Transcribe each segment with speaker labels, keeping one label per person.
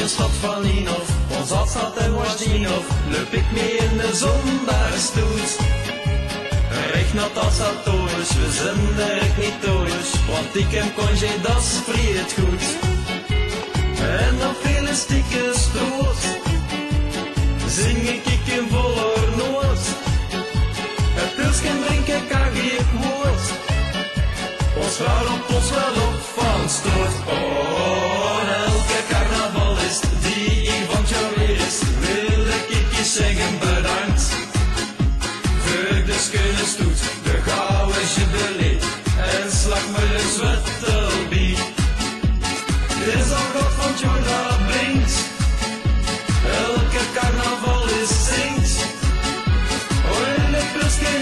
Speaker 1: in stad van Inhof, ons staat en Wastinov, loop ik mee in de zon, daar stoet. Recht naar Tassatoris, we zijn er niet thuis, want ik heb congé, dat spreekt goed. En dan vele stikken stroot,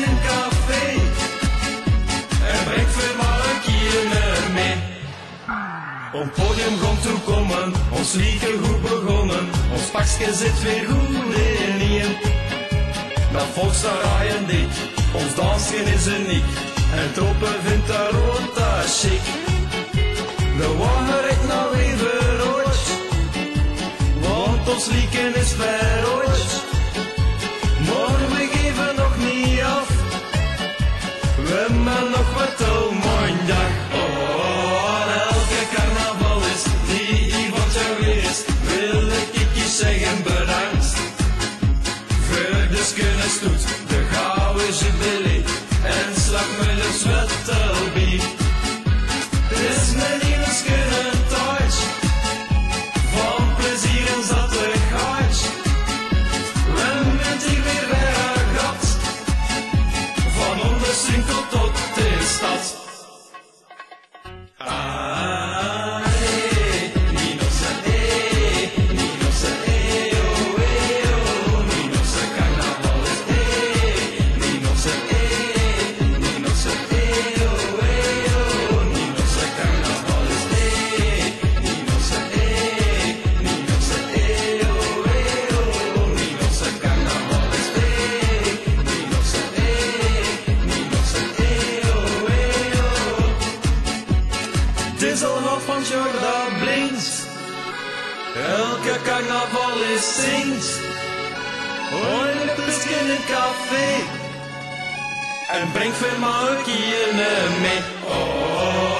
Speaker 1: een café, en brengt een keer mee. Op podium komt toekomen, ons liedje goed begonnen, ons pakje zit weer goed in hier. Dat volk staat raaien dik, ons dansje is uniek, en toppen vindt daar rota chic. De wagen ik nou even ooit, want ons liedje is ver Schöne stoet, de gouden jubilee, en slag me de zwettelbie. Het is mijn nieuwe schöne tijd, van plezier en zattigheid. We hebben die weer weggehad, van ondersinkel tot de stad. Blind. Elke carnaval is zingt. Oorlepjes in een café. En brengt veel maukieën mee. Oh.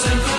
Speaker 1: We